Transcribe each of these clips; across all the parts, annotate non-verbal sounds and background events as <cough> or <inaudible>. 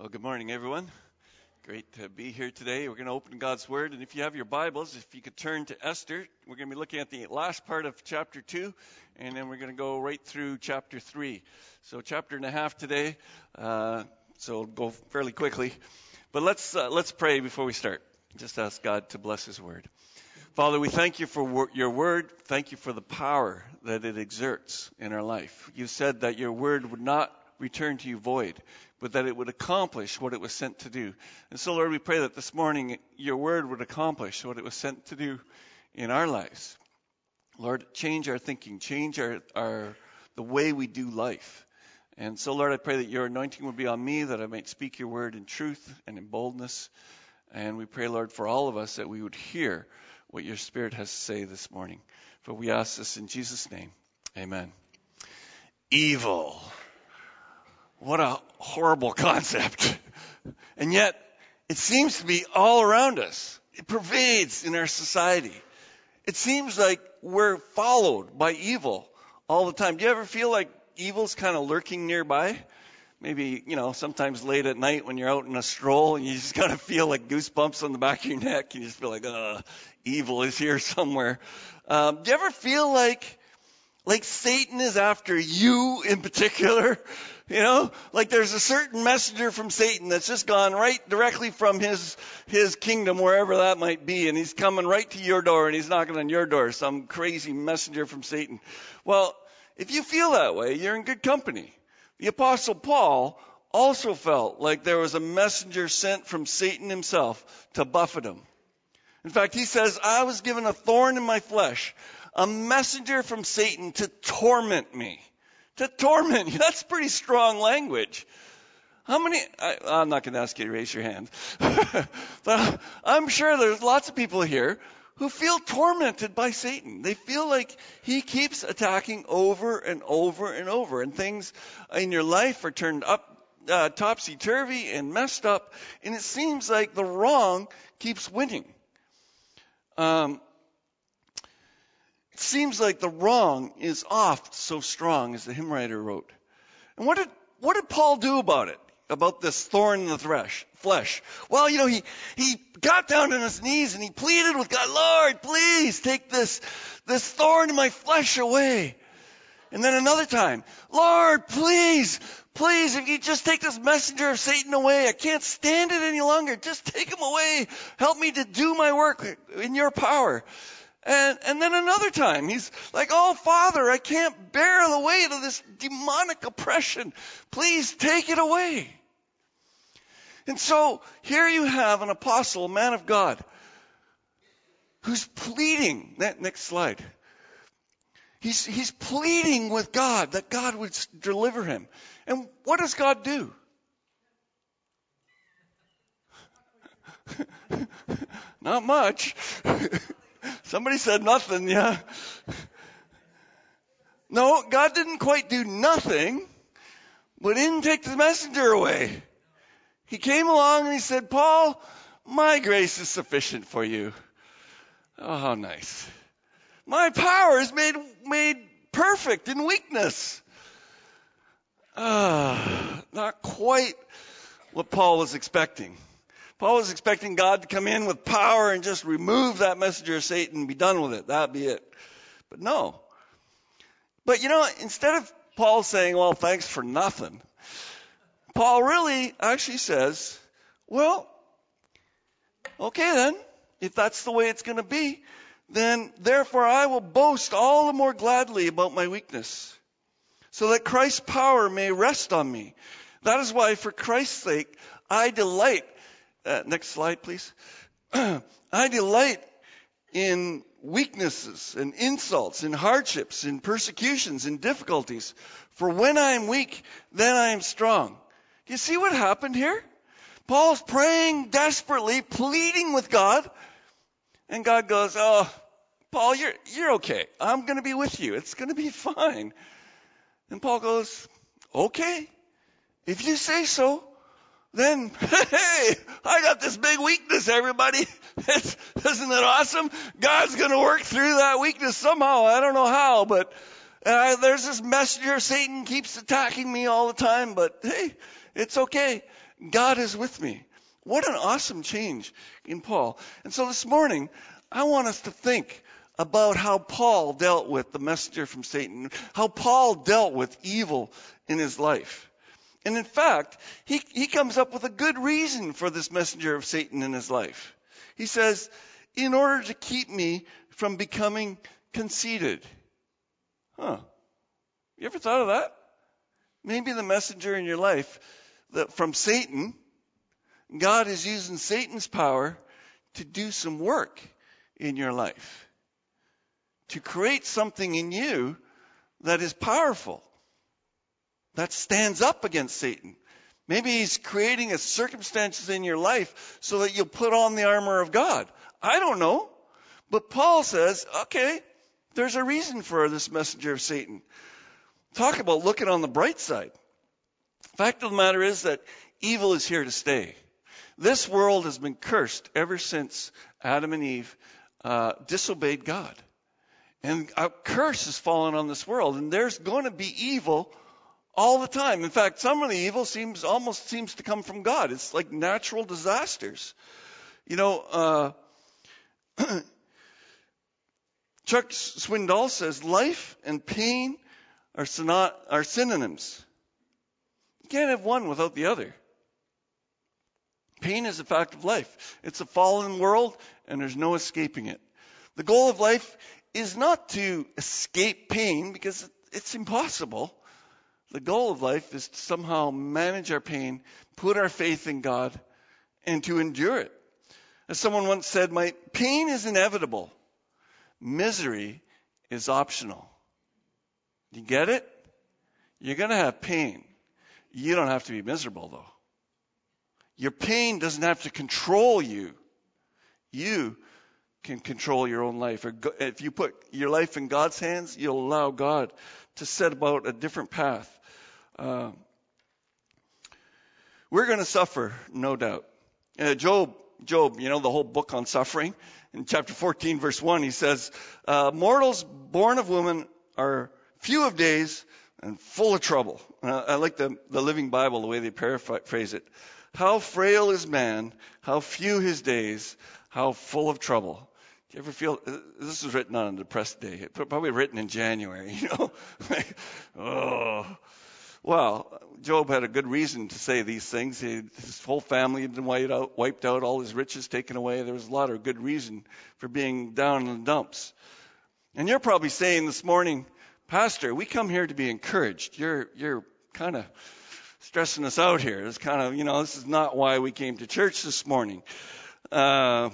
Well, good morning, everyone. Great to be here today. We're going to open God's Word, and if you have your Bibles, if you could turn to Esther, we're going to be looking at the last part of chapter 2, and then we're going to go right through chapter 3. So, chapter and a half today, uh, so go fairly quickly. But let's, uh, let's pray before we start. Just ask God to bless His Word. Father, we thank you for wor- your Word. Thank you for the power that it exerts in our life. You said that your Word would not return to you void, but that it would accomplish what it was sent to do. And so, Lord, we pray that this morning your word would accomplish what it was sent to do in our lives. Lord, change our thinking, change our, our the way we do life. And so, Lord, I pray that your anointing would be on me, that I might speak your word in truth and in boldness. And we pray, Lord, for all of us that we would hear what your Spirit has to say this morning. For we ask this in Jesus' name. Amen. Evil. What a horrible <laughs> concept. And yet, it seems to be all around us. It pervades in our society. It seems like we're followed by evil all the time. Do you ever feel like evil's kind of lurking nearby? Maybe, you know, sometimes late at night when you're out in a stroll and you just kind of feel like goosebumps on the back of your neck you just feel like, uh, evil is here somewhere. Um, do you ever feel like, like Satan is after you in particular? You know, like there's a certain messenger from Satan that's just gone right directly from his his kingdom, wherever that might be, and he's coming right to your door and he's knocking on your door, some crazy messenger from Satan. Well, if you feel that way, you're in good company. The apostle Paul also felt like there was a messenger sent from Satan himself to buffet him. In fact, he says, I was given a thorn in my flesh, a messenger from Satan to torment me to torment you. <laughs> That's pretty strong language. How many? I, am not going to ask you to raise your hand, <laughs> but I'm sure there's lots of people here who feel tormented by Satan. They feel like he keeps attacking over and over and over, and things in your life are turned up uh, topsy turvy and messed up, and it seems like the wrong keeps winning. Um, seems like the wrong is oft so strong, as the hymn writer wrote. And what did, what did Paul do about it? About this thorn in the thresh, flesh? Well, you know, he, he got down on his knees and he pleaded with God, Lord, please take this, this thorn in my flesh away. And then another time, Lord, please, please, if you just take this messenger of Satan away, I can't stand it any longer. Just take him away. Help me to do my work in your power. And, and then another time, he's like, Oh, Father, I can't bear the weight of this demonic oppression. Please take it away. And so here you have an apostle, a man of God, who's pleading. That Next slide. He's, he's pleading with God that God would deliver him. And what does God do? <laughs> Not much. <laughs> Somebody said nothing, yeah. <laughs> No, God didn't quite do nothing, but he didn't take the messenger away. He came along and he said, Paul, my grace is sufficient for you. Oh, how nice. My power is made, made perfect in weakness. Ah, not quite what Paul was expecting. Paul was expecting God to come in with power and just remove that messenger of Satan and be done with it. That'd be it. But no. But you know, instead of Paul saying, well, thanks for nothing, Paul really actually says, well, okay then, if that's the way it's going to be, then therefore I will boast all the more gladly about my weakness, so that Christ's power may rest on me. That is why, for Christ's sake, I delight uh, next slide, please. <clears throat> I delight in weaknesses and insults and hardships and persecutions and difficulties. For when I am weak, then I am strong. Do you see what happened here? Paul's praying desperately, pleading with God, and God goes, "Oh, Paul, you're you're okay. I'm going to be with you. It's going to be fine." And Paul goes, "Okay, if you say so." Then, <laughs> hey, I got this big weakness, everybody. It's, <laughs> isn't it awesome? God's going to work through that weakness somehow. I don't know how, but uh, there's this messenger. Satan keeps attacking me all the time, but hey, it's okay. God is with me. What an awesome change in Paul. And so this morning, I want us to think about how Paul dealt with the messenger from Satan, how Paul dealt with evil in his life. And in fact, he, he comes up with a good reason for this messenger of Satan in his life. He says, in order to keep me from becoming conceited. Huh. You ever thought of that? Maybe the messenger in your life that from Satan, God is using Satan's power to do some work in your life. To create something in you that is powerful. That stands up against Satan. Maybe he's creating a circumstances in your life so that you'll put on the armor of God. I don't know. But Paul says, okay, there's a reason for this messenger of Satan. Talk about looking on the bright side. Fact of the matter is that evil is here to stay. This world has been cursed ever since Adam and Eve uh, disobeyed God. And a curse has fallen on this world, and there's going to be evil all the time. In fact, some of the evil seems almost seems to come from God. It's like natural disasters. You know, uh, <clears throat> Chuck Swindoll says life and pain are, synony- are synonyms. You can't have one without the other. Pain is a fact of life. It's a fallen world, and there's no escaping it. The goal of life is not to escape pain because it's impossible. The goal of life is to somehow manage our pain, put our faith in God, and to endure it. As someone once said, my pain is inevitable. Misery is optional. You get it? You're going to have pain. You don't have to be miserable, though. Your pain doesn't have to control you. You can control your own life. If you put your life in God's hands, you'll allow God to set about a different path. Uh, we're going to suffer, no doubt. Uh, Job, Job, you know the whole book on suffering in chapter 14, verse 1, he says, uh, Mortals born of woman are few of days and full of trouble. Uh, I like the, the Living Bible, the way they paraphrase it. How frail is man, how few his days, how full of trouble. Do you ever feel uh, this was written on a depressed day? Probably written in January, <laughs> you know? <laughs> oh, well, Job had a good reason to say these things. He, his whole family had been wiped out, wiped out, all his riches taken away. There was a lot of good reason for being down in the dumps. And you're probably saying this morning, Pastor, we come here to be encouraged. You're, you're kind of stressing us out here. It's kind of, you know, this is not why we came to church this morning. Uh,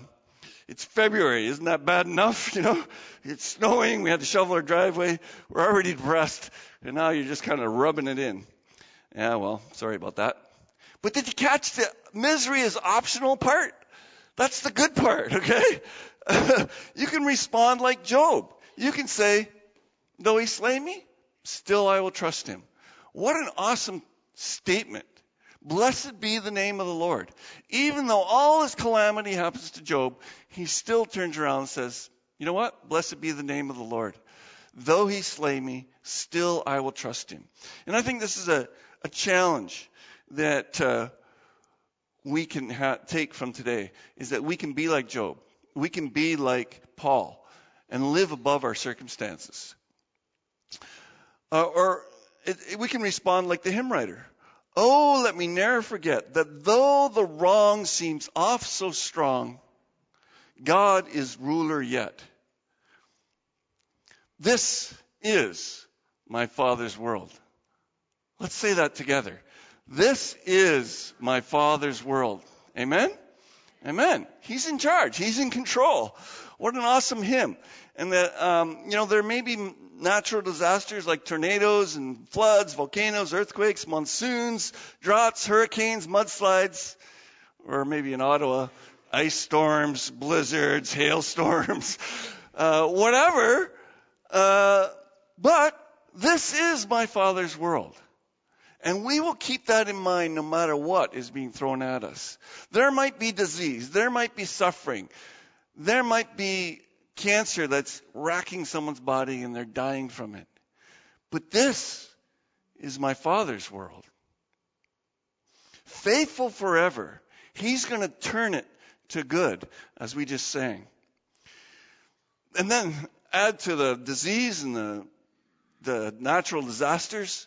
it's February. Isn't that bad enough? <laughs> You know, it's snowing. We had to shovel our driveway. We're already depressed. And now you're just kind of rubbing it in. Yeah, well, sorry about that. But did you catch the misery is optional part? That's the good part, <laughs> okay? <laughs> you can respond like Job. You can say, though he slay me, still I will trust him. What an awesome statement. Blessed be the name of the Lord. Even though all this calamity happens to Job, he still turns around and says, You know what? Blessed be the name of the Lord. Though he slay me, still I will trust him. And I think this is a, a challenge that uh, we can ha- take from today is that we can be like Job. We can be like Paul and live above our circumstances. Uh, or it, it, we can respond like the hymn writer. Oh, let me never forget that though the wrong seems off so strong, God is ruler yet. This is my Father's world. Let's say that together. This is my Father's world. Amen? Amen. He's in charge. He's in control. What an awesome hymn. And that, um, you know, there may be natural disasters like tornadoes and floods, volcanoes, earthquakes, monsoons, droughts, hurricanes, mudslides, or maybe in Ottawa, ice storms, blizzards, hailstorms, <laughs> uh, whatever. Uh, but this is my Father's world. And we will keep that in mind no matter what is being thrown at us. There might be disease. There might be suffering. There might be cancer that's racking someone's body and they're dying from it. But this is my Father's world. faithful forever. He's going to turn it to good, as we just sang. And then add to the disease and the, the natural disasters,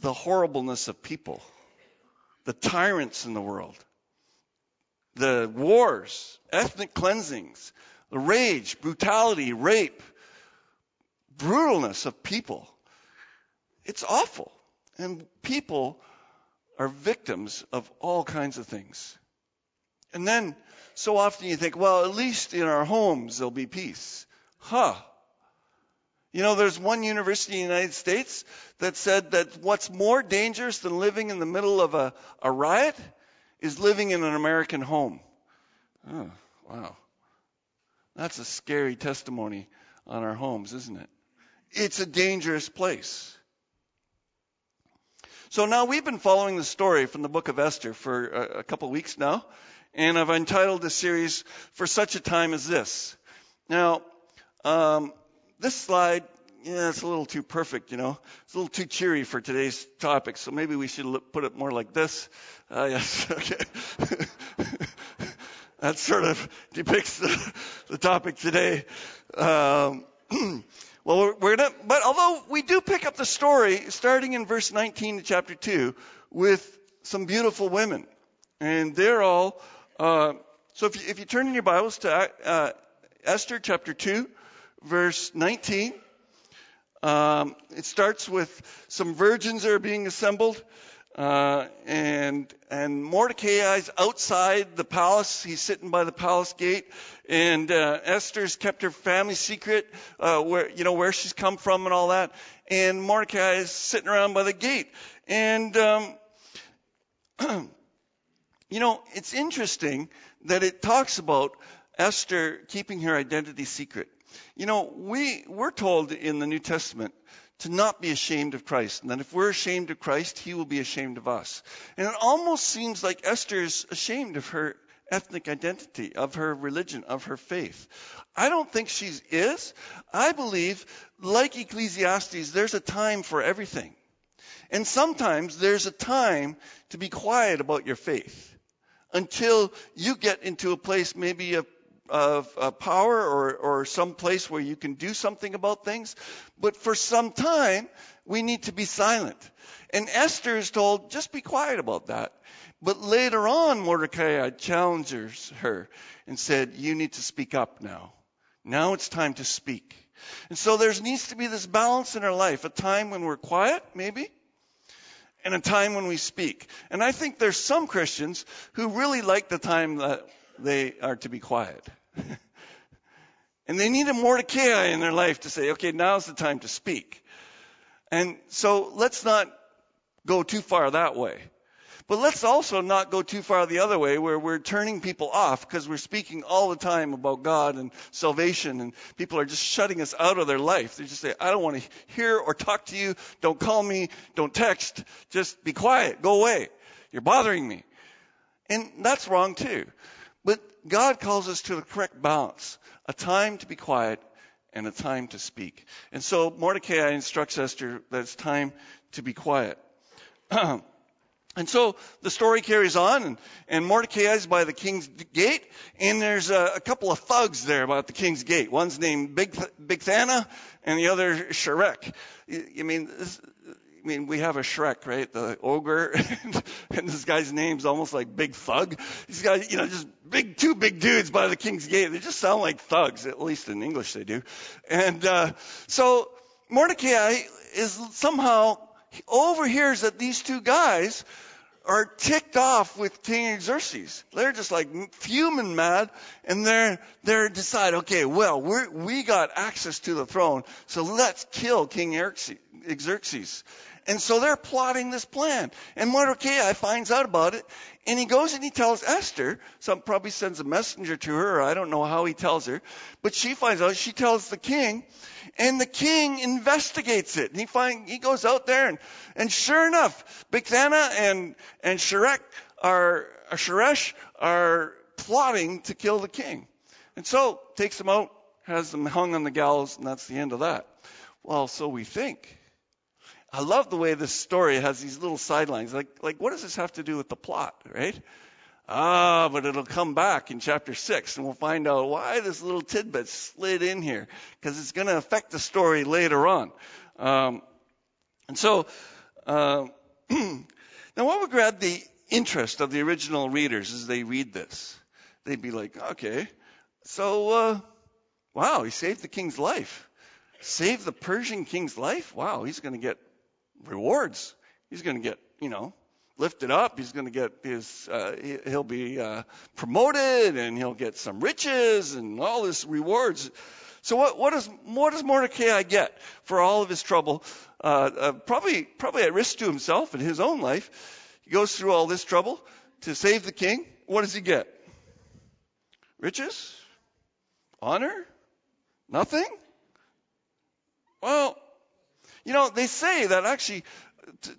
the horribleness of people, the tyrants in the world, the wars, ethnic cleansings, the rage, brutality, rape, brutalness of people. It's awful. And people are victims of all kinds of things. And then so often you think, well, at least in our homes there'll be peace. Huh. You know, there's one university in the United States that said that what's more dangerous than living in the middle of a, a riot is living in an American home. Oh, wow. That's a scary testimony on our homes, isn't it? It's a dangerous place. So now we've been following the story from the book of Esther for a, a couple weeks now, and I've entitled the series For Such a Time as This. Now, um, this slide, yeah, it's a little too perfect, you know. It's a little too cheery for today's topic, so maybe we should put it more like this. Uh, yes, <laughs> okay. That sort of depicts the, the topic today. Um, <clears throat> well, we're, we're gonna, but although we do pick up the story starting in verse 19 of chapter 2 with some beautiful women. And they're all, uh, so if you, if you turn in your Bibles to uh, Esther chapter 2, verse 19, um, it starts with some virgins that are being assembled. Uh, and and Mordecai's outside the palace. He's sitting by the palace gate, and uh, Esther's kept her family secret, uh, where you know where she's come from and all that. And Mordecai is sitting around by the gate, and um, <clears throat> you know it's interesting that it talks about Esther keeping her identity secret. You know, we we're told in the New Testament to not be ashamed of Christ. And that if we're ashamed of Christ, he will be ashamed of us. And it almost seems like Esther is ashamed of her ethnic identity, of her religion, of her faith. I don't think she is. I believe, like Ecclesiastes, there's a time for everything. And sometimes there's a time to be quiet about your faith until you get into a place maybe of of uh, power or, or some place where you can do something about things. But for some time, we need to be silent. And Esther is told, just be quiet about that. But later on, Mordecai challenges her and said, you need to speak up now. Now it's time to speak. And so there needs to be this balance in our life, a time when we're quiet, maybe, and a time when we speak. And I think there's some Christians who really like the time that they are to be quiet. <laughs> and they need a Mordecai in their life to say, okay, now's the time to speak. And so let's not go too far that way. But let's also not go too far the other way where we're turning people off because we're speaking all the time about God and salvation and people are just shutting us out of their life. They just say, I don't want to hear or talk to you. Don't call me. Don't text. Just be quiet. Go away. You're bothering me. And that's wrong too. But God calls us to the correct balance a time to be quiet and a time to speak. And so Mordecai instructs Esther that it's time to be quiet. <clears throat> and so the story carries on, and, and Mordecai is by the king's gate, and there's a, a couple of thugs there about the king's gate. One's named Big, Bigthana, and the other Sharek. I mean, I mean, we have a Shrek, right? The ogre, <laughs> and this guy's name's almost like Big Thug. These guys, you know, just big, two big dudes by the king's gate. They just sound like thugs, at least in English they do. And uh, so Mordecai is somehow overhears that these two guys are ticked off with King Xerxes. They're just like fuming mad, and they're they're decide, okay, well, we we got access to the throne, so let's kill King Xerxes. And so they're plotting this plan. And Mordecai finds out about it, and he goes and he tells Esther, some probably sends a messenger to her, I don't know how he tells her, but she finds out, she tells the king, and the king investigates it. And he find, he goes out there and, and sure enough, Bigthana and, and Sharek are, Sharesh are plotting to kill the king. And so takes them out, has them hung on the gallows, and that's the end of that. Well, so we think. I love the way this story has these little sidelines. Like, like what does this have to do with the plot, right? Ah, but it'll come back in chapter 6 and we'll find out why this little tidbit slid in here because it's going to affect the story later on. Um, and so, uh, <clears throat> now what would grab the interest of the original readers as they read this? They'd be like, okay, so, uh, wow, he saved the king's life. Saved the Persian king's life? Wow, he's going to get rewards. He's going to get, you know, lifted up. He's going to get his, uh, he'll be uh, promoted and he'll get some riches and all this rewards. So what, what does what does Mordecai get for all of his trouble? Uh, uh, probably probably at risk to himself and his own life. He goes through all this trouble to save the king. What does he get? Riches? Honor? Nothing? Well, you know, they say that actually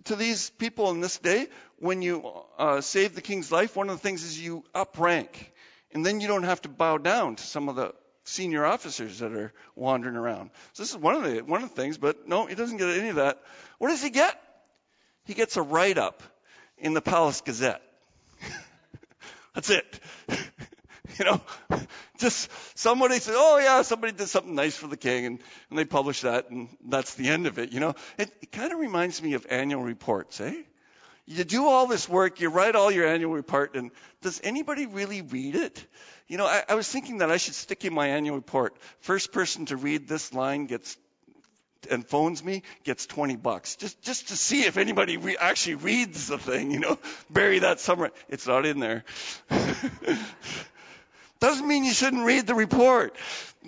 to, these people in this day, when you uh, save the king's life, one of the things is you up rank. And then you don't have to bow down to some of the senior officers that are wandering around. So this is one of the one of the things, but no, he doesn't get any of that. What does he get? He gets a write up in the Palace Gazette. <laughs> That's it. <laughs> you know, just somebody said, oh yeah, somebody did something nice for the king, and, and they publish that, and that's the end of it. You know, it, it kind of reminds me of annual reports, eh? You do all this work, you write all your annual report, and does anybody really read it? You know, I, I was thinking that I should stick in my annual report. First person to read this line gets and phones me gets 20 bucks just just to see if anybody re- actually reads the thing you know bury that somewhere it's not in there <laughs> doesn't mean you shouldn't read the report.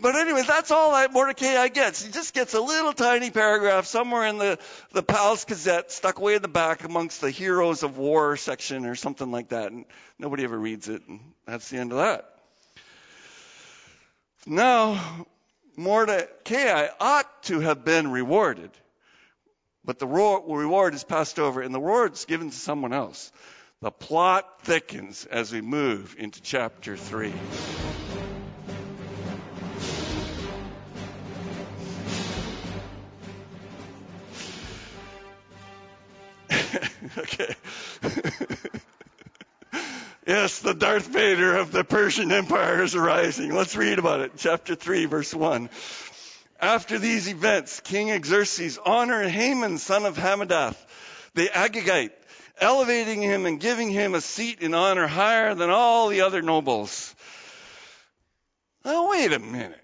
But anyway, that's all that Mordecai gets. He just gets a little tiny paragraph somewhere in the, the Palace Gazette stuck way in the back amongst the heroes of war section or something like that. And nobody ever reads it. And that's the end of that. Now, Mordecai ought to have been rewarded. But the reward is passed over and the reward is given to someone else. The plot thickens as we move into chapter 3. <laughs> okay. <laughs> yes, the Darth Vader of the Persian Empire is arising. Let's read about it. Chapter 3, verse 1. After these events, King Xerxes honored Haman, son of Hammedatha, the Agagite, elevating him and giving him a seat in honor higher than all the other nobles. Now, wait a minute.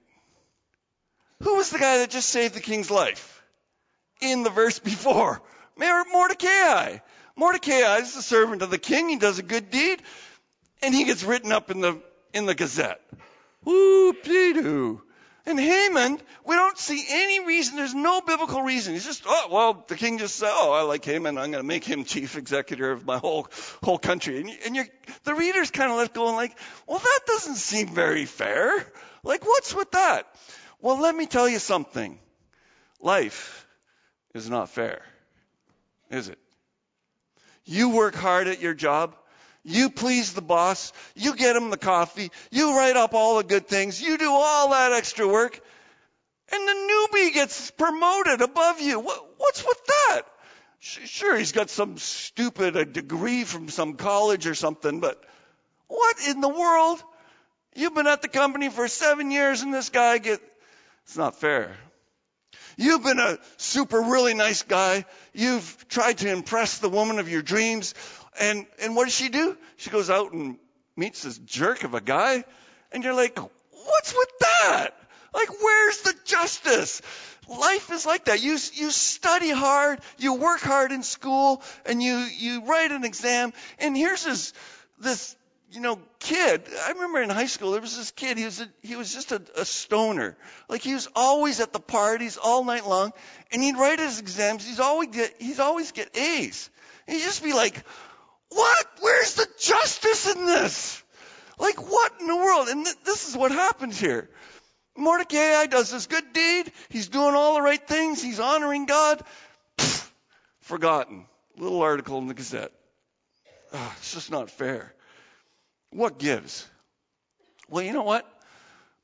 Who was the guy that just saved the king's life? In the verse <laughs> before. Mordecai. Mordecai is the servant of the king. He does a good deed, and he gets written up in the in the Gazette. Whoop-dee-doo. And Haman, we don't see any reason. There's no biblical reason. He's just, oh, well, the king just said, oh, I like Haman. I'm going to make him chief executive of my whole, whole country. And, and you're, the reader's kind of left going like, well, that doesn't seem very fair. Like, what's with that? Well, let me tell you something. Life is not fair. Is it? You work hard at your job. You please the boss. You get him the coffee. You write up all the good things. You do all that extra work. And the newbie gets promoted above you. What, what's with that? Sure, he's got some stupid a degree from some college or something, but what in the world? You've been at the company for seven years and this guy get, it's not fair. You've been a super really nice guy. You've tried to impress the woman of your dreams. And, and what does she do? She goes out and meets this jerk of a guy. And you're like, what's with that? Like, where's the justice? Life is like that. You, you study hard, you work hard in school, and you, you write an exam, and here's this, this, you know, kid. I remember in high school, there was this kid, he was, a, he was just a, a stoner. Like, he was always at the parties all night long, and he'd write his exams, he's always get, he'd always get A's. And he'd just be like, what? Where's the justice in this? Like, what in the world? And th- this is what happens here. Mordecai does this good deed. He's doing all the right things. He's honoring God. Pfft, forgotten. Little article in the Gazette. Oh, it's just not fair. What gives? Well, you know what?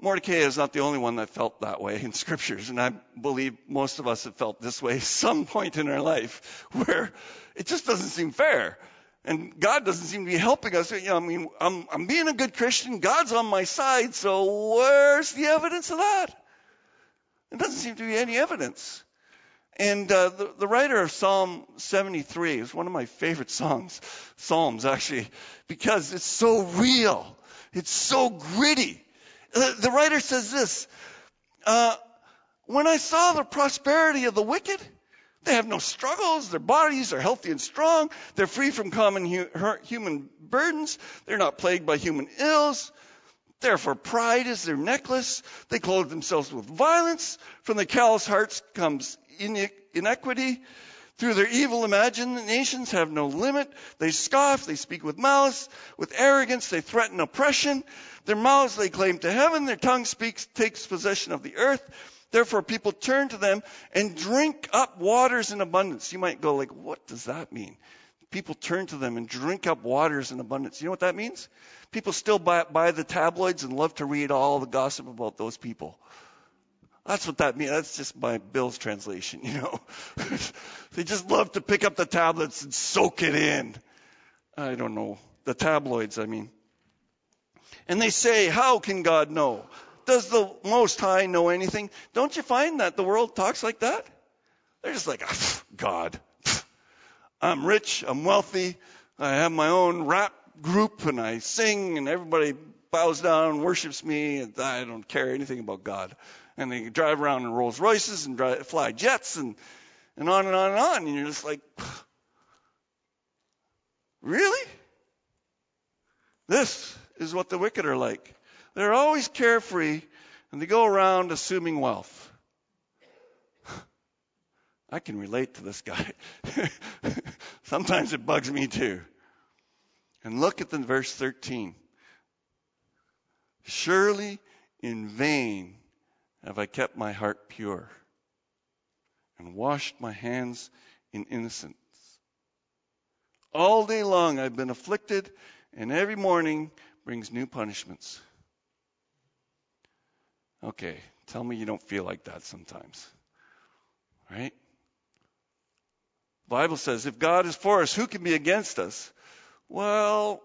Mordecai is not the only one that felt that way in scriptures, and I believe most of us have felt this way <laughs> some point in our life where it just doesn't seem fair. And God doesn't seem to be helping us. You know, I mean, I'm, I'm being a good Christian. God's on my side. So where's the evidence of that? There doesn't seem to be any evidence. And uh, the, the writer of Psalm 73 is one of my favorite songs, psalms actually, because it's so real. It's so gritty. The, the writer says this, uh, when I saw the prosperity of the wicked, they have no struggles. Their bodies are healthy and strong. They're free from common hu- human burdens. They're not plagued by human ills. Therefore, pride is their necklace. They clothe themselves with violence. From the callous hearts comes inequity. Through their evil imaginations have no limit. They scoff, they speak with malice, with arrogance, they threaten oppression. Their mouths they claim to heaven, their tongue speaks, takes possession of the earth. Therefore people turn to them and drink up waters in abundance. You might go like, what does that mean? People turn to them and drink up waters in abundance. You know what that means? People still buy, buy the tabloids and love to read all the gossip about those people. That's what that means. That's just my Bill's translation, <laughs> you know. <laughs> they just love to pick up the tablets and soak it in. I don't know. The tabloids, I mean. And they say, how can God know? Does the Most High know anything? Don't you find that the world talks like that? They're just like, ah, God. I'm rich, I'm wealthy, I have my own rap group and I sing and everybody bows down and worships me and I don't care anything about God and they drive around in Rolls Royces and drive, fly jets and and on and on and on, and you're just like, really? This is what the wicked are like. They're always carefree, and they go around assuming wealth. <laughs> I can relate to this guy. <laughs> Sometimes it bugs me too. And look at the verse 13. Surely in vain have I kept my heart pure and washed my hands in innocence. All day long I've been afflicted, and every morning brings new punishments. Okay, tell me you don't feel like that sometimes. Right? The Bible says, if God is for us, who can be against us? Well,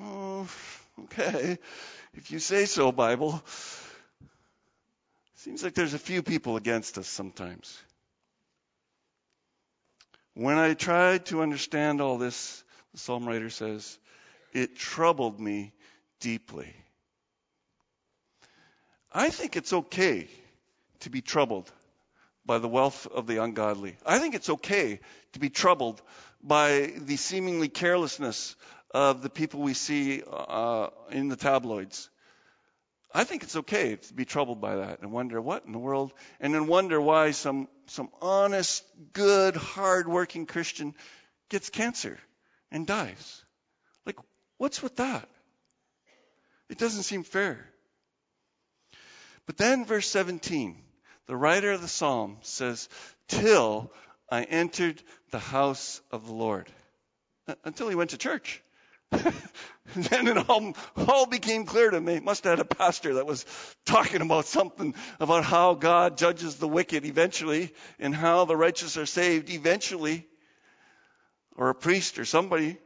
oh, okay, if you say so, Bible. Seems like there's a few people against us sometimes. When I tried to understand all this, the psalm writer says, it troubled me deeply. I think it's okay to be troubled by the wealth of the ungodly. I think it's okay to be troubled by the seemingly carelessness of the people we see uh, in the tabloids. I think it's okay to be troubled by that and wonder what in the world, and then wonder why some, some honest, good, hard-working Christian gets cancer and dies. Like, what's with that? It doesn't seem fair. But then, verse 17, the writer of the psalm says, Till I entered the house of the Lord. Uh, until he went to church. <laughs> then it all, all became clear to me. Must have had a pastor that was talking about something about how God judges the wicked eventually and how the righteous are saved eventually. Or a priest or somebody.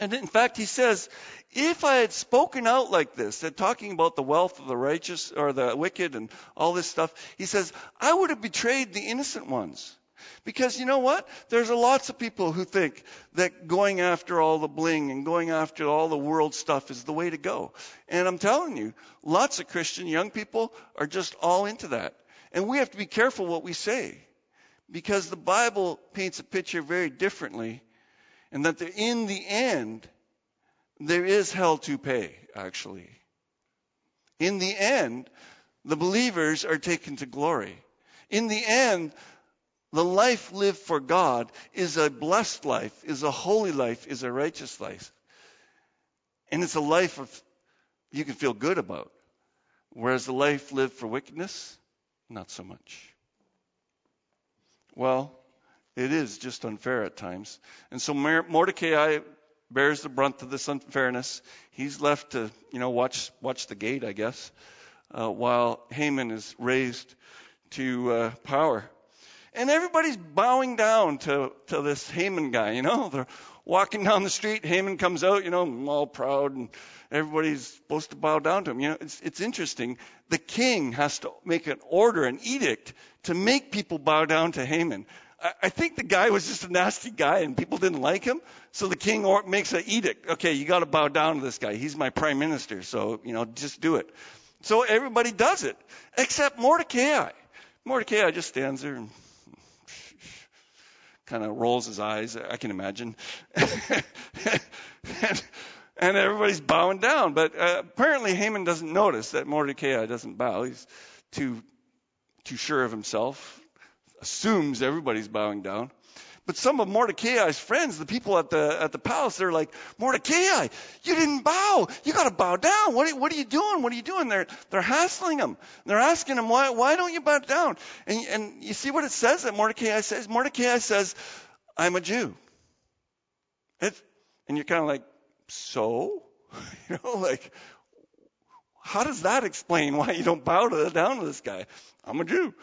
And in fact, he says, if I had spoken out like this, that talking about the wealth of the righteous or the wicked and all this stuff, he says, I would have betrayed the innocent ones. Because you know what? There's lots of people who think that going after all the bling and going after all the world stuff is the way to go. And I'm telling you, lots of Christian young people are just all into that. And we have to be careful what we say. Because the Bible paints a picture very differently. And that in the end, there is hell to pay, actually. In the end, the believers are taken to glory. In the end, the life lived for God is a blessed life, is a holy life, is a righteous life. And it's a life of you can feel good about. Whereas the life lived for wickedness, not so much. Well, it is just unfair at times. And so Mordecai bears the brunt of this unfairness. He's left to, you know, watch watch the gate, I guess, uh, while Haman is raised to uh, power. And everybody's bowing down to to this Haman guy. You know, <laughs> they're walking down the street. Haman comes out, you know, all proud, and everybody's supposed to bow down to him. You know, it's it's interesting. The king has to make an order, an edict, to make people bow down to Haman. I think the guy was just a nasty guy and people didn't like him. So the king makes an edict. Okay, you got to bow down to this guy. He's my prime minister. So, you know, just do it. So everybody does it except Mordecai. Mordecai just stands there and <laughs> kind of rolls his eyes. I can imagine. <laughs> and, everybody's bowing down. But uh, apparently Haman doesn't notice that Mordecai doesn't bow. He's too, too sure of himself assumes everybody's bowing down. But some of Mordecai's friends, the people at the at the palace, they're like, Mordecai, you didn't bow. You got to bow down. What are, what are you doing? What are you doing? They're they're hassling him. They're asking him why why don't you bow down? And and you see what it says that Mordecai says. Mordecai says, I'm a Jew. It, and you're kind of like, so, <laughs> you know, like, how does that explain why you don't bow to, the, down to this guy? I'm a Jew.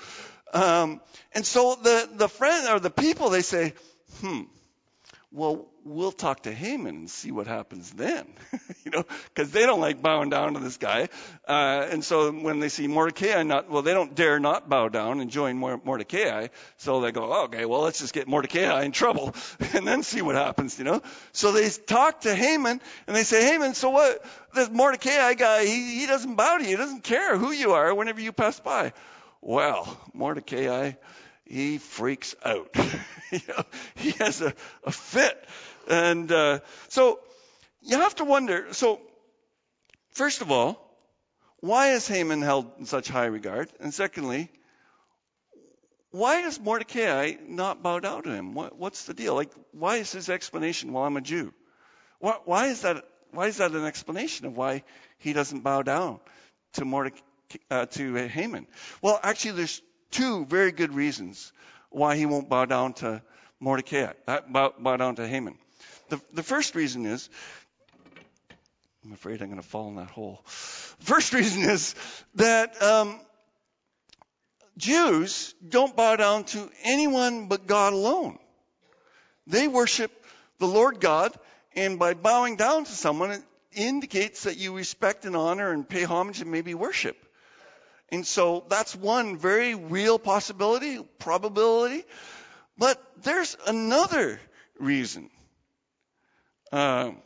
Um, and so the, the friend or the people, they say, hmm, well, we'll talk to Haman and see what happens then, <laughs> you know, because they don't like bowing down to this guy. Uh, and so when they see Mordecai not, well, they don't dare not bow down and join Mordecai. So they go, oh, okay, well, let's just get Mordecai in trouble <laughs> and then see what happens, you know. So they talk to Haman and they say, Haman, so what? This Mordecai guy, he, he doesn't bow to you. He doesn't care who you are whenever you pass by. Well, Mordecai, he freaks out. <laughs> you know, he has a, a fit. And uh, so you have to wonder so, first of all, why is Haman held in such high regard? And secondly, why does Mordecai not bow down to him? What, what's the deal? Like, why is his explanation, well, I'm a Jew? Why, why, is that, why is that an explanation of why he doesn't bow down to Mordecai? Uh, to Haman? Well, actually, there's two very good reasons why he won't bow down to Mordecai, uh, bow, bow down to Haman. The, the first reason is, I'm afraid I'm going to fall in that hole. First reason is that um, Jews don't bow down to anyone but God alone. They worship the Lord God, and by bowing down to someone, it indicates that you respect and honor and pay homage and maybe worship. And so that's one very real possibility, probability. But there's another reason. Um,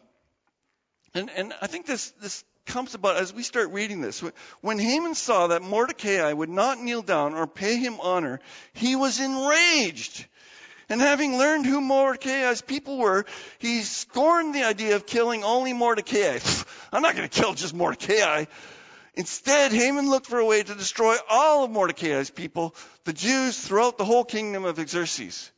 and, and I think this, this comes about as we start reading this. When Haman saw that Mordecai would not kneel down or pay him honor, he was enraged. And having learned who Mordecai's people were, he scorned the idea of killing only Mordecai. <laughs> I'm not going to kill just Mordecai. Instead, Haman looked for a way to destroy all of Mordecai's people, the Jews throughout the whole kingdom of Xerxes.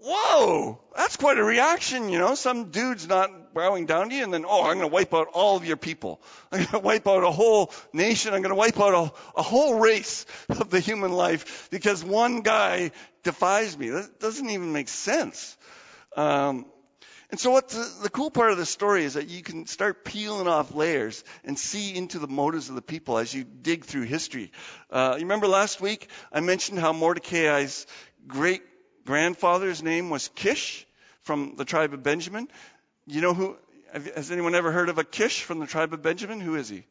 Whoa, that's quite a reaction, you know. Some dude's not bowing down to you, and then, oh, I'm going to wipe out all of your people. I'm going to wipe out a whole nation. I'm going to wipe out a, a whole race of the human life because one guy defies me. That doesn't even make sense. Um, and so what the, the, cool part of the story is that you can start peeling off layers and see into the motives of the people as you dig through history. Uh, you remember last week I mentioned how Mordecai's great grandfather's name was Kish from the tribe of Benjamin. You know who, has anyone ever heard of a Kish from the tribe of Benjamin? Who is he?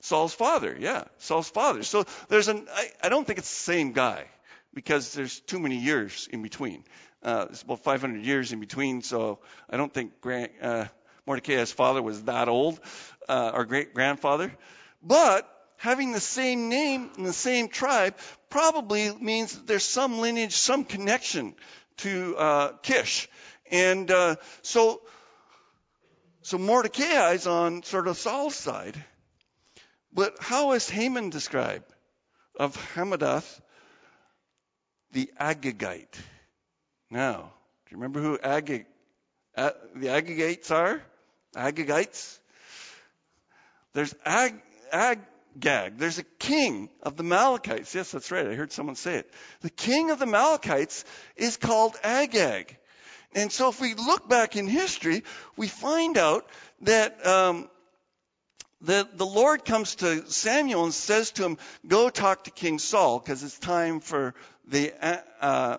Saul's father, yeah, Saul's father. So there's an, I, I don't think it's the same guy because there's too many years in between. Uh, it's about 500 years in between, so I don't think Grant, uh, Mordecai's father was that old, uh, or great grandfather. But having the same name and the same tribe probably means there's some lineage, some connection to uh, Kish. And uh, so, so Mordecai is on sort of Saul's side. But how is Haman described? Of Hammedath, the Agagite. Now, do you remember who Agag, the Agagites are? Agagites? There's Ag, Agag. There's a king of the Amalekites. Yes, that's right. I heard someone say it. The king of the Amalekites is called Agag. And so if we look back in history, we find out that um, the, the Lord comes to Samuel and says to him, Go talk to King Saul, because it's time for the uh,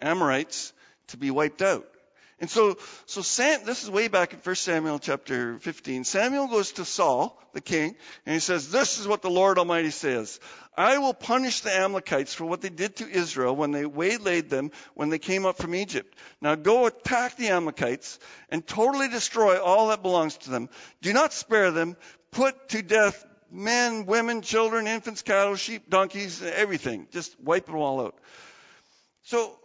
Amorites to be wiped out. And so, so Sam, this is way back in 1 Samuel chapter 15. Samuel goes to Saul, the king, and he says, This is what the Lord Almighty says. I will punish the Amalekites for what they did to Israel when they waylaid them when they came up from Egypt. Now go attack the Amalekites and totally destroy all that belongs to them. Do not spare them. Put to death men, women, children, infants, cattle, sheep, donkeys, everything. Just wipe them all out. So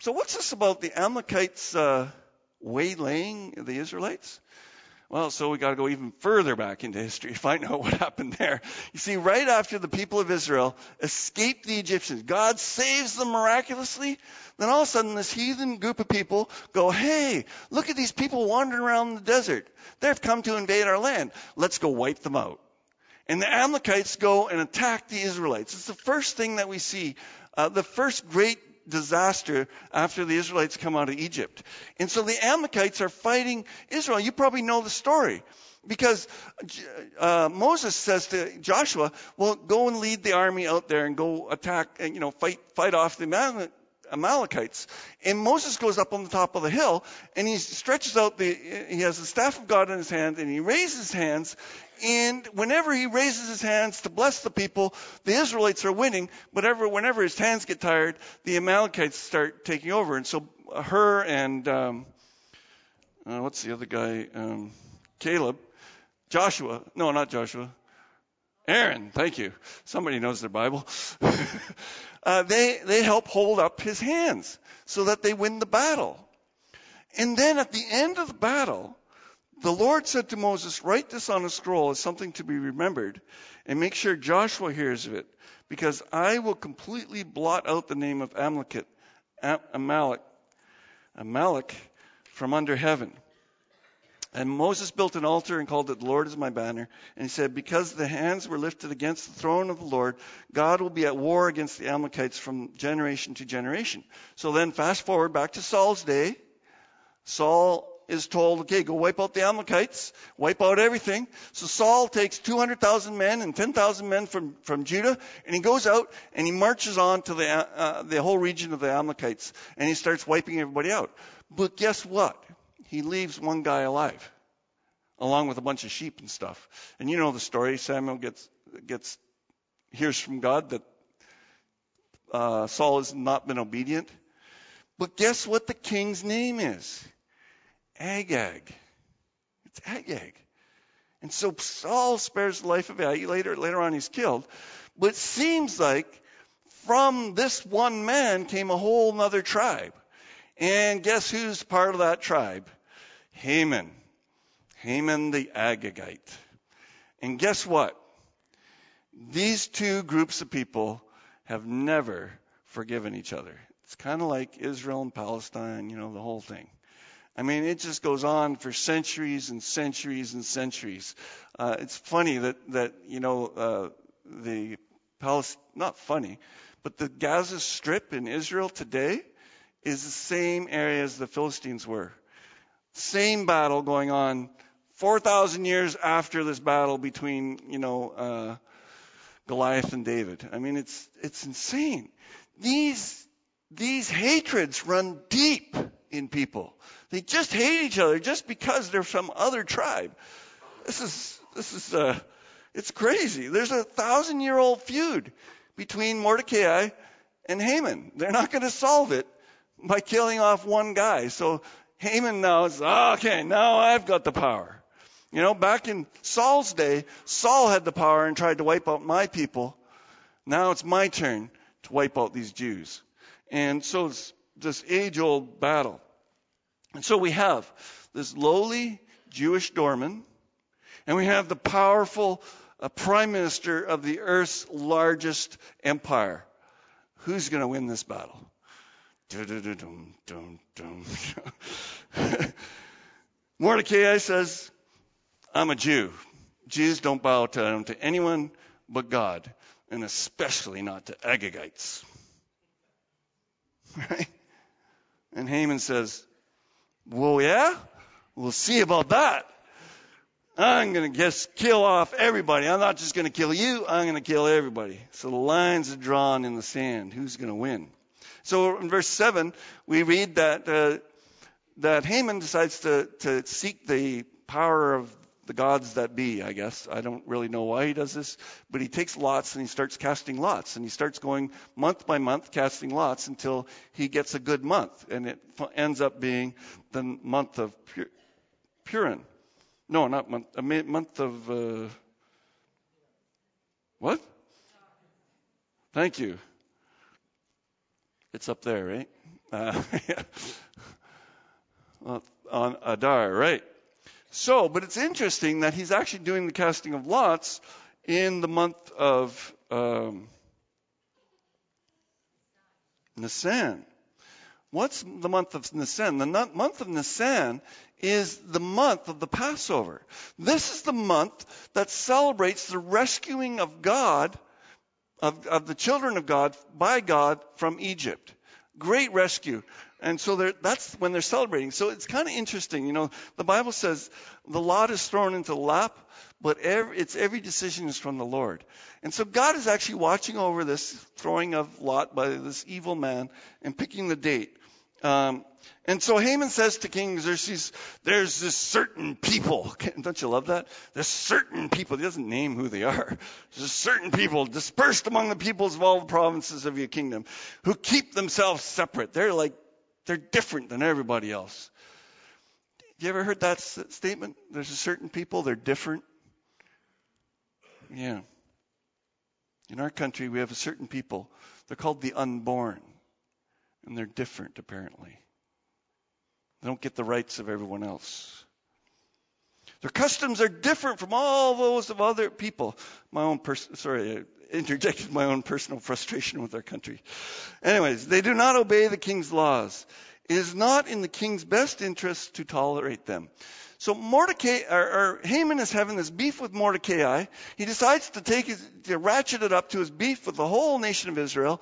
so what's this about the Amalekites uh, waylaying the Israelites? Well, so we got to go even further back into history to find <laughs> out what happened there. You see, right after the people of Israel escaped the Egyptians, God saves them miraculously. Then all of a sudden, this heathen group of people go, "Hey, look at these people wandering around the desert. They've come to invade our land. Let's go wipe them out." And the Amalekites go and attack the Israelites. It's the first thing that we see. Uh, the first great disaster after the Israelites come out of Egypt. And so the Amalekites are fighting Israel. You probably know the story. Because uh, Moses says to Joshua, "Well, go and lead the army out there and go attack, and you know, fight fight off the Amalekites." And Moses goes up on the top of the hill and he stretches out the he has the staff of God in his hand and he raises his hands and whenever he raises his hands to bless the people, the Israelites are winning. But ever, whenever his hands get tired, the Amalekites start taking over. And so Hur and um, uh, what's the other guy? Um, Caleb, Joshua. No, not Joshua. Aaron. Thank you. Somebody knows their Bible. <laughs> uh, they they help hold up his hands so that they win the battle. And then at the end of the battle, the Lord said to Moses, Write this on a scroll as something to be remembered, and make sure Joshua hears of it, because I will completely blot out the name of Amalek, Amalek, Amalek from under heaven. And Moses built an altar and called it, The Lord is my banner. And he said, Because the hands were lifted against the throne of the Lord, God will be at war against the Amalekites from generation to generation. So then, fast forward back to Saul's day. Saul is told, okay, go wipe out the Amalekites, wipe out everything. So Saul takes 200,000 men and 10,000 men from, from Judah, and he goes out and he marches on to the, uh, the whole region of the Amalekites, and he starts wiping everybody out. But guess what? He leaves one guy alive, along with a bunch of sheep and stuff. And you know the story. Samuel gets, gets, hears from God that uh, Saul has not been obedient. But guess what the king's name is? Agag. It's Agag. And so Saul spares the life of Agag. Later, later on, he's killed. But it seems like from this one man came a whole other tribe. And guess who's part of that tribe? Haman. Haman the Agagite. And guess what? These two groups of people have never forgiven each other. It's kind of like Israel and Palestine, you know, the whole thing. I mean, it just goes on for centuries and centuries and centuries. Uh, it's funny that that you know uh, the Palestine, not funny, but the Gaza Strip in Israel today is the same area as the Philistines were. Same battle going on 4,000 years after this battle between, you know, uh, Goliath and David. I mean, it's, it's insane. These, these hatreds run deep in people. They just hate each other just because they're from other tribe. This is this is uh, it's crazy. There's a thousand year old feud between Mordecai and Haman. They're not going to solve it by killing off one guy. So Haman now is oh, okay. Now I've got the power. You know, back in Saul's day, Saul had the power and tried to wipe out my people. Now it's my turn to wipe out these Jews. And so it's this age old battle. And so we have this lowly Jewish doorman, and we have the powerful uh, prime minister of the earth's largest empire. Who's going to win this battle? <laughs> Mordecai says, I'm a Jew. Jews don't bow to anyone but God, and especially not to Agagites. <laughs> Right? And Haman says, Well, yeah, we'll see about that. I'm going to just kill off everybody. I'm not just going to kill you, I'm going to kill everybody. So the lines are drawn in the sand. Who's going to win? So in verse 7, we read that, uh, that Haman decides to, to seek the power of the gods that be, I guess. I don't really know why he does this, but he takes lots and he starts casting lots. And he starts going month by month casting lots until he gets a good month. And it ends up being the month of Purim. No, not month, a month of. Uh, what? Thank you. It's up there, right? <laughs> Uh, on Adar, right? So, but it's interesting that he's actually doing the casting of lots in the month of um, Nisan. What's the month of Nisan? The month of Nisan is the month of the Passover. This is the month that celebrates the rescuing of God, of, of the children of God, by God from Egypt. Great rescue. And so that's when they're celebrating. So it's kind of interesting. You know, the Bible says the lot is thrown into the lap, but every, it's every decision is from the Lord. And so God is actually watching over this throwing of lot by this evil man and picking the date. Um, and so Haman says to King Xerxes, there's this certain people. <laughs> Don't you love that? There's certain people. He doesn't name who they are. There's certain people dispersed among the peoples of all the provinces of your kingdom who keep themselves separate. They're like they're different than everybody else. You ever heard that statement? There's a certain people, they're different. Yeah. In our country, we have a certain people. They're called the unborn. And they're different, apparently. They don't get the rights of everyone else. Their customs are different from all those of other people. My own person, sorry, I interjected my own personal frustration with our country. Anyways, they do not obey the king's laws. It is not in the king's best interest to tolerate them. So Mordecai, or, or Haman is having this beef with Mordecai. He decides to take his, to ratchet it up to his beef with the whole nation of Israel.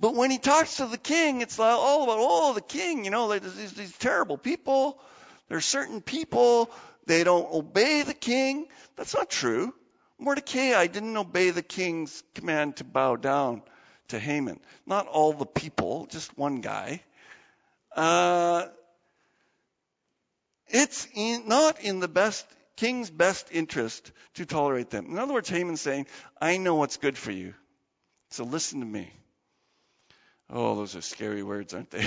But when he talks to the king, it's all about, oh, the king, you know, these, these terrible people. There are certain people, they don't obey the king. That's not true. Mordecai didn't obey the king's command to bow down to Haman. Not all the people, just one guy. Uh, it's in, not in the best king's best interest to tolerate them. In other words, Haman's saying, I know what's good for you. So listen to me. Oh, those are scary words, aren't they?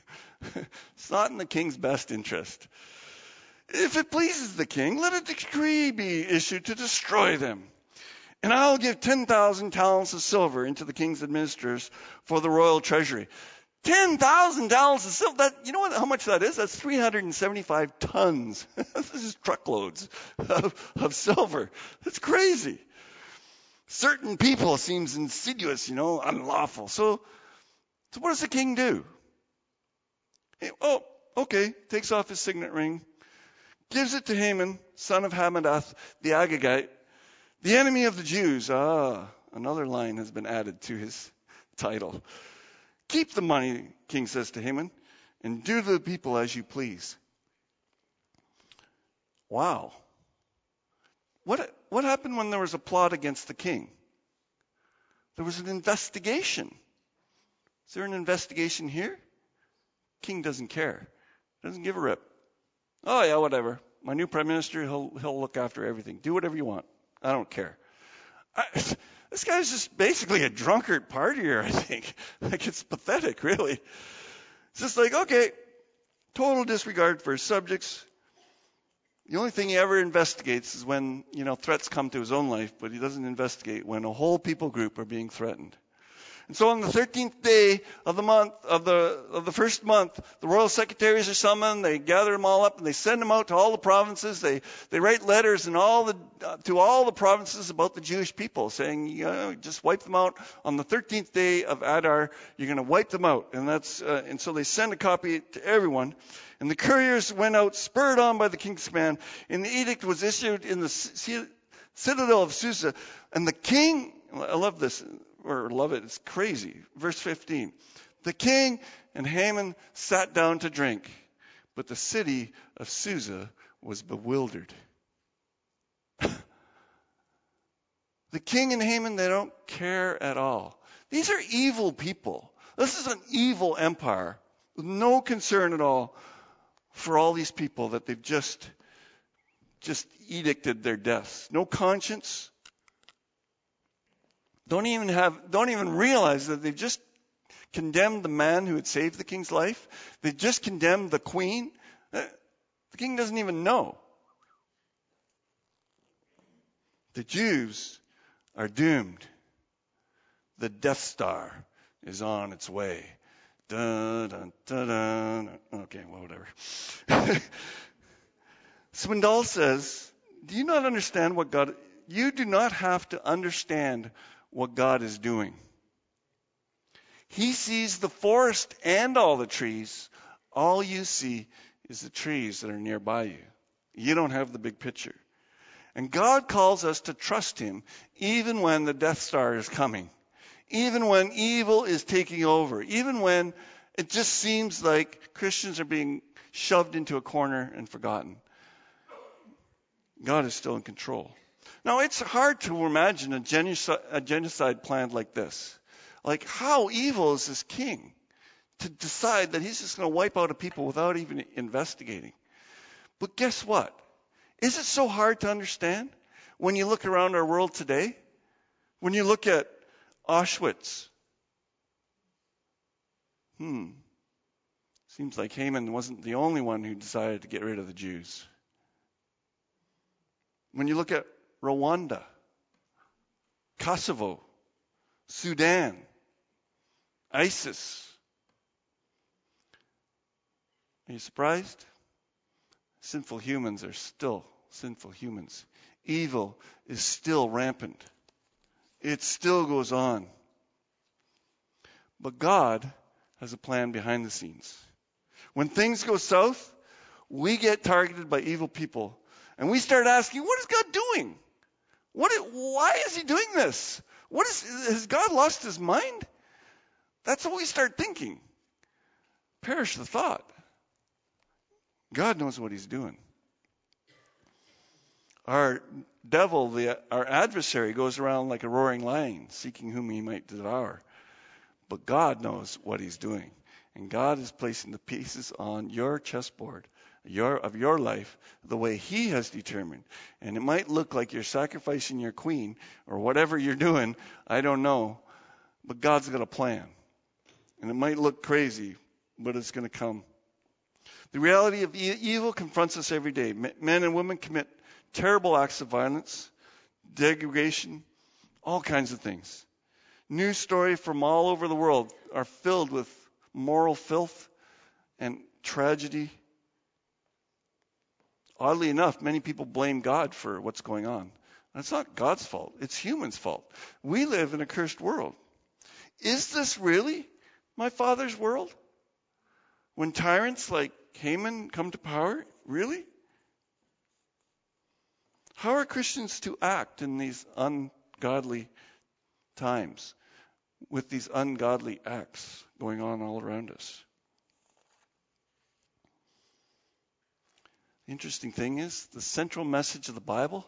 <laughs> it's not in the king's best interest. If it pleases the king, let a decree be issued to destroy them. And I'll give 10,000 talents of silver into the king's administrators for the royal treasury. 10,000 talents of silver. That, you know what, how much that is? That's 375 tons. <laughs> this is truckloads of, of silver. That's crazy. Certain people seems insidious, you know, unlawful. So, so what does the king do? He, oh, okay, takes off his signet ring, gives it to Haman, son of Hammedatha, the Agagite, the enemy of the Jews. Ah, another line has been added to his title. Keep the money, king says to Haman, and do to the people as you please. Wow. What, what happened when there was a plot against the king? There was an investigation. Is there an investigation here? King doesn't care. Doesn't give a rip. Oh yeah, whatever. My new prime minister, he'll he'll look after everything. Do whatever you want. I don't care. I, this guy's just basically a drunkard partier, I think. <laughs> Like it's pathetic, really. It's just like, okay, total disregard for his subjects. The only thing he ever investigates is when, you know, threats come to his own life, but he doesn't investigate when a whole people group are being threatened. And so on the 13th day of the month, of the, of the first month, the royal secretaries are summoned, they gather them all up and they send them out to all the provinces. They, they write letters all the, uh, to all the provinces about the Jewish people saying, you know, just wipe them out on the 13th day of Adar. You're going to wipe them out. And that's, uh, and so they send a copy to everyone. And the couriers went out, spurred on by the king's command, and the edict was issued in the citadel of Susa. And the king, I love this, or love it. It's crazy. Verse 15. The king and Haman sat down to drink, but the city of Susa was bewildered. <laughs> the king and Haman, they don't care at all. These are evil people. This is an evil empire with no concern at all for all these people that they've just just edicted their deaths. No conscience. Don't even have don't even realize that they've just condemned the man who had saved the king's life. They've just condemned the queen. Uh, the king doesn't even know. The Jews are doomed. The Death Star is on its way. Dun, dun, dun. Okay, well, whatever. <laughs> Swindoll says, Do you not understand what God, you do not have to understand what God is doing. He sees the forest and all the trees. All you see is the trees that are nearby you. You don't have the big picture. And God calls us to trust Him even when the Death Star is coming even when evil is taking over, even when it just seems like Christians are being shoved into a corner and forgotten. God is still in control. Now, it's hard to imagine a genocide, a genocide planned like this. Like, how evil is this king to decide that he's just going to wipe out a people without even investigating? But guess what? Is it so hard to understand when you look around our world today? When you look at Auschwitz. Hmm. Seems like Haman wasn't the only one who decided to get rid of the Jews. When you look at Rwanda, Kosovo, Sudan, ISIS, are you surprised? Sinful humans are still sinful humans. Evil is still rampant it still goes on. But God has a plan behind the scenes. When things go south, we get targeted by evil people. And we start asking, what is God doing? What why is he doing this? What is, has God lost his mind? That's what we start thinking. Perish the thought. God knows what he's doing. Our devil, the, our adversary, goes around like a roaring lion, seeking whom he might devour. But God knows what he's doing. And God is placing the pieces on your chessboard your, of your life the way he has determined. And it might look like you're sacrificing your queen or whatever you're doing. I don't know. But God's got a plan. And it might look crazy, but it's going to come. The reality of evil confronts us every day. Men and women commit terrible acts of violence, degradation, all kinds of things. News stories from all over the world are filled with moral filth and tragedy. Oddly enough, many people blame God for what's going on. That's not God's fault, it's humans' fault. We live in a cursed world. Is this really my father's world? When tyrants like Haman come to power? Really? How are Christians to act in these ungodly times with these ungodly acts going on all around us? The interesting thing is, the central message of the Bible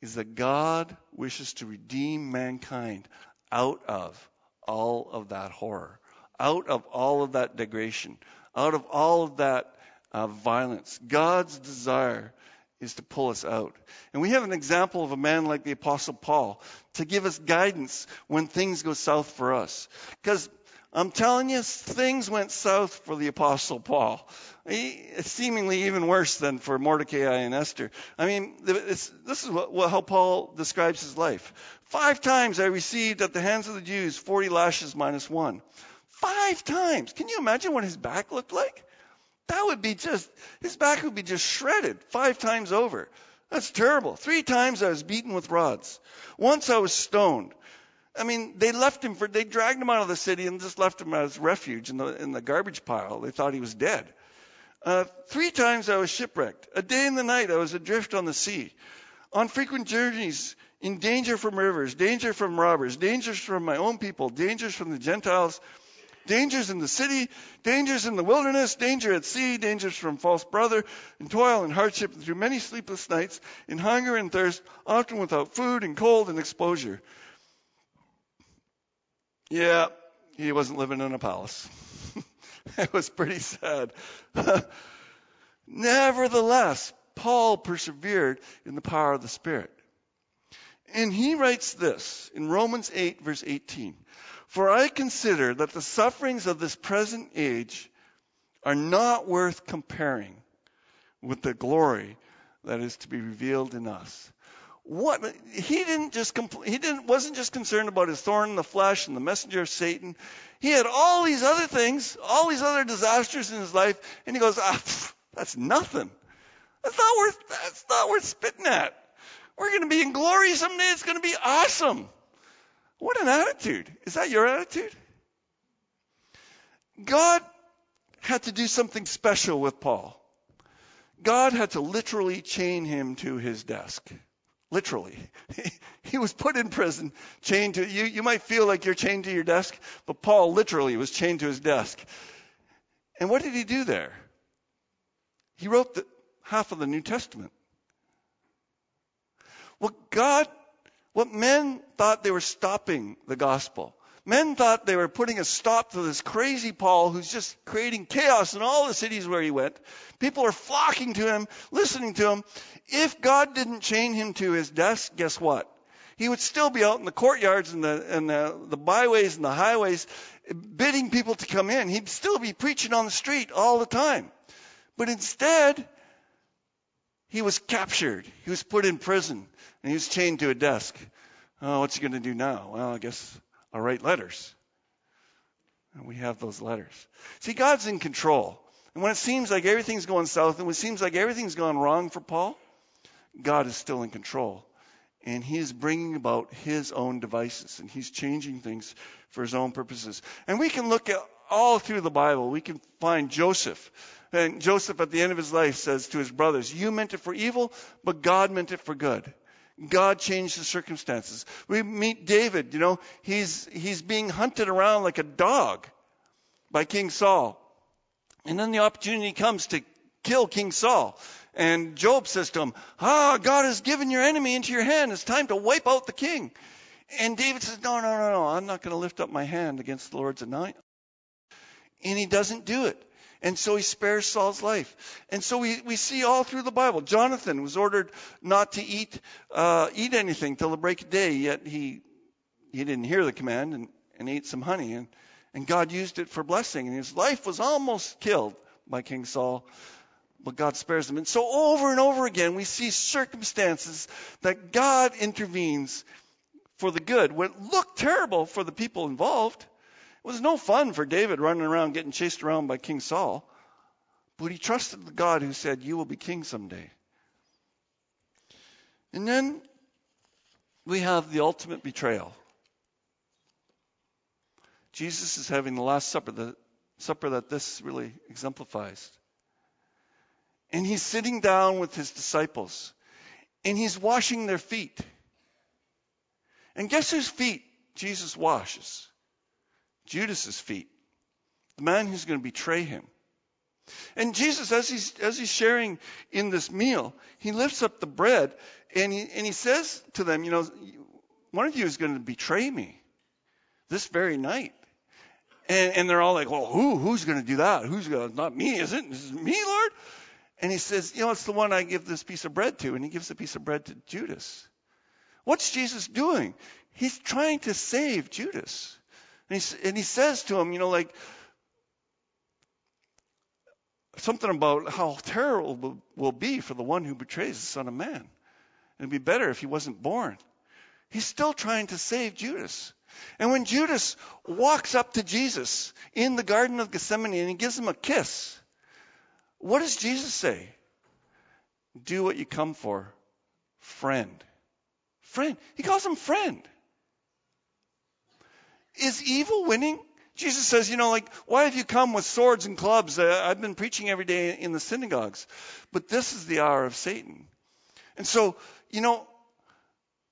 is that God wishes to redeem mankind out of all of that horror, out of all of that degradation, out of all of that uh, violence. God's desire is to pull us out. And we have an example of a man like the Apostle Paul to give us guidance when things go south for us. Because I'm telling you, things went south for the Apostle Paul. He, seemingly even worse than for Mordecai and Esther. I mean, this is what, what, how Paul describes his life. Five times I received at the hands of the Jews 40 lashes minus one. Five times. Can you imagine what his back looked like? That would be just, his back would be just shredded five times over. That's terrible. Three times I was beaten with rods. Once I was stoned. I mean, they left him for, they dragged him out of the city and just left him as refuge in the, in the garbage pile. They thought he was dead. Uh, three times I was shipwrecked. A day and the night I was adrift on the sea. On frequent journeys, in danger from rivers, danger from robbers, dangers from my own people, dangers from the Gentiles, dangers in the city, dangers in the wilderness, danger at sea, dangers from false brother, in toil and hardship, and through many sleepless nights, in hunger and thirst, often without food and cold and exposure. Yeah, he wasn't living in a palace. <laughs> it was pretty sad. <laughs> Nevertheless, Paul persevered in the power of the Spirit. And he writes this in Romans 8, verse 18 For I consider that the sufferings of this present age are not worth comparing with the glory that is to be revealed in us. What he didn't just compl- he didn't wasn't just concerned about his thorn in the flesh and the messenger of Satan. He had all these other things, all these other disasters in his life, and he goes, ah, pff, that's nothing. That's not worth that's not worth spitting at. We're going to be in glory someday. It's going to be awesome. What an attitude. Is that your attitude? God had to do something special with Paul. God had to literally chain him to his desk. Literally. <laughs> he was put in prison, chained to you. You might feel like you're chained to your desk, but Paul literally was chained to his desk. And what did he do there? He wrote the, half of the New Testament. What God, what men thought they were stopping the gospel. Men thought they were putting a stop to this crazy Paul who's just creating chaos in all the cities where he went. People are flocking to him, listening to him. If God didn't chain him to his desk, guess what? He would still be out in the courtyards and the, and the, the byways and the highways bidding people to come in. He'd still be preaching on the street all the time. But instead, he was captured. He was put in prison and he was chained to a desk. Oh, what's he going to do now? Well, I guess I'll write letters. And we have those letters. See, God's in control. And when it seems like everything's going south and when it seems like everything's gone wrong for Paul, God is still in control. And he is bringing about his own devices and he's changing things for his own purposes. And we can look at all through the Bible. We can find Joseph and Joseph, at the end of his life, says to his brothers, You meant it for evil, but God meant it for good. God changed the circumstances. We meet David, you know, he's, he's being hunted around like a dog by King Saul. And then the opportunity comes to kill King Saul. And Job says to him, Ah, God has given your enemy into your hand. It's time to wipe out the king. And David says, No, no, no, no. I'm not going to lift up my hand against the Lord's anointed. And he doesn't do it. And so he spares Saul's life. And so we, we see all through the Bible. Jonathan was ordered not to eat uh, eat anything till the break of day, yet he he didn't hear the command and, and ate some honey. And, and God used it for blessing. And his life was almost killed by King Saul, but God spares him. And so over and over again, we see circumstances that God intervenes for the good. What looked terrible for the people involved it was no fun for David running around getting chased around by King Saul, but he trusted the God who said, You will be king someday. And then we have the ultimate betrayal. Jesus is having the Last Supper, the supper that this really exemplifies. And he's sitting down with his disciples, and he's washing their feet. And guess whose feet Jesus washes? Judas's feet, the man who's going to betray him. And Jesus, as he's, as he's sharing in this meal, he lifts up the bread and he, and he says to them, you know, one of you is going to betray me this very night. And, and they're all like, well, who, who's going to do that? Who's going to, not me, is it? This is me, Lord? And he says, you know, it's the one I give this piece of bread to. And he gives a piece of bread to Judas. What's Jesus doing? He's trying to save Judas. And he, and he says to him, you know, like, something about how terrible will be for the one who betrays the Son of Man. It'd be better if he wasn't born. He's still trying to save Judas. And when Judas walks up to Jesus in the Garden of Gethsemane and he gives him a kiss, what does Jesus say? Do what you come for, friend. Friend. He calls him friend. Is evil winning? Jesus says, you know, like, why have you come with swords and clubs? Uh, I've been preaching every day in the synagogues. But this is the hour of Satan. And so, you know,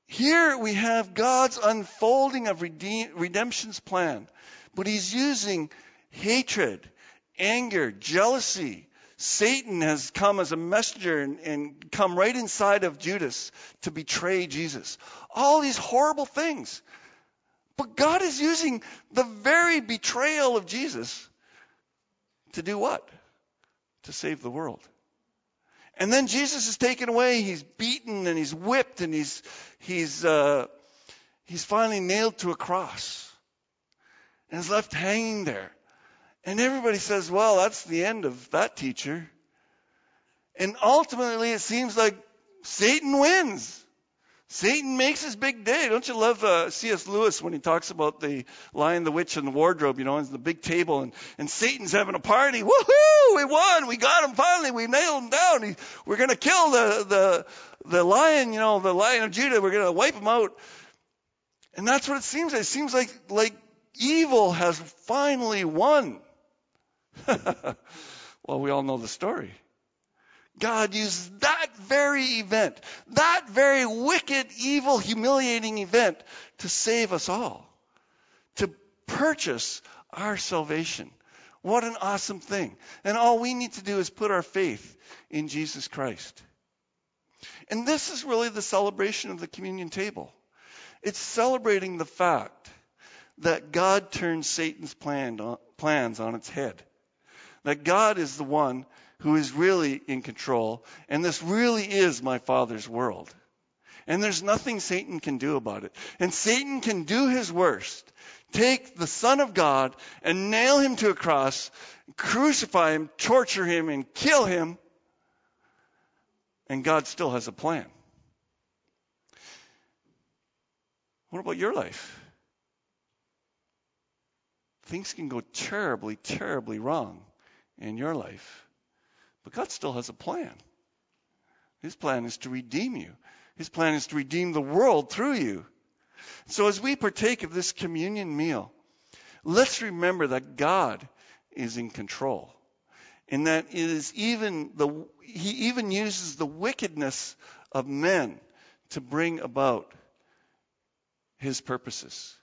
here we have God's unfolding of redeem, redemption's plan. But he's using hatred, anger, jealousy. Satan has come as a messenger and, and come right inside of Judas to betray Jesus. All these horrible things. But God is using the very betrayal of Jesus to do what? To save the world. And then Jesus is taken away. He's beaten and he's whipped and he's he's uh, he's finally nailed to a cross and is left hanging there. And everybody says, "Well, that's the end of that teacher." And ultimately, it seems like Satan wins. Satan makes his big day. Don't you love uh, C.S. Lewis when he talks about the Lion, the Witch, and the Wardrobe, you know, and the big table, and, and Satan's having a party. Woohoo! We won! We got him finally! We nailed him down! He, we're going to kill the, the, the lion, you know, the Lion of Judah. We're going to wipe him out. And that's what it seems like. It seems like, like evil has finally won. <laughs> well, we all know the story. God used that very event, that very wicked, evil, humiliating event to save us all, to purchase our salvation. What an awesome thing. And all we need to do is put our faith in Jesus Christ. And this is really the celebration of the communion table. It's celebrating the fact that God turns Satan's plan, plans on its head. That God is the one who is really in control, and this really is my Father's world. And there's nothing Satan can do about it. And Satan can do his worst. Take the Son of God and nail him to a cross, crucify him, torture him, and kill him. And God still has a plan. What about your life? Things can go terribly, terribly wrong in your life. But God still has a plan. His plan is to redeem you. His plan is to redeem the world through you. So as we partake of this communion meal, let's remember that God is in control. And that is even the, he even uses the wickedness of men to bring about his purposes.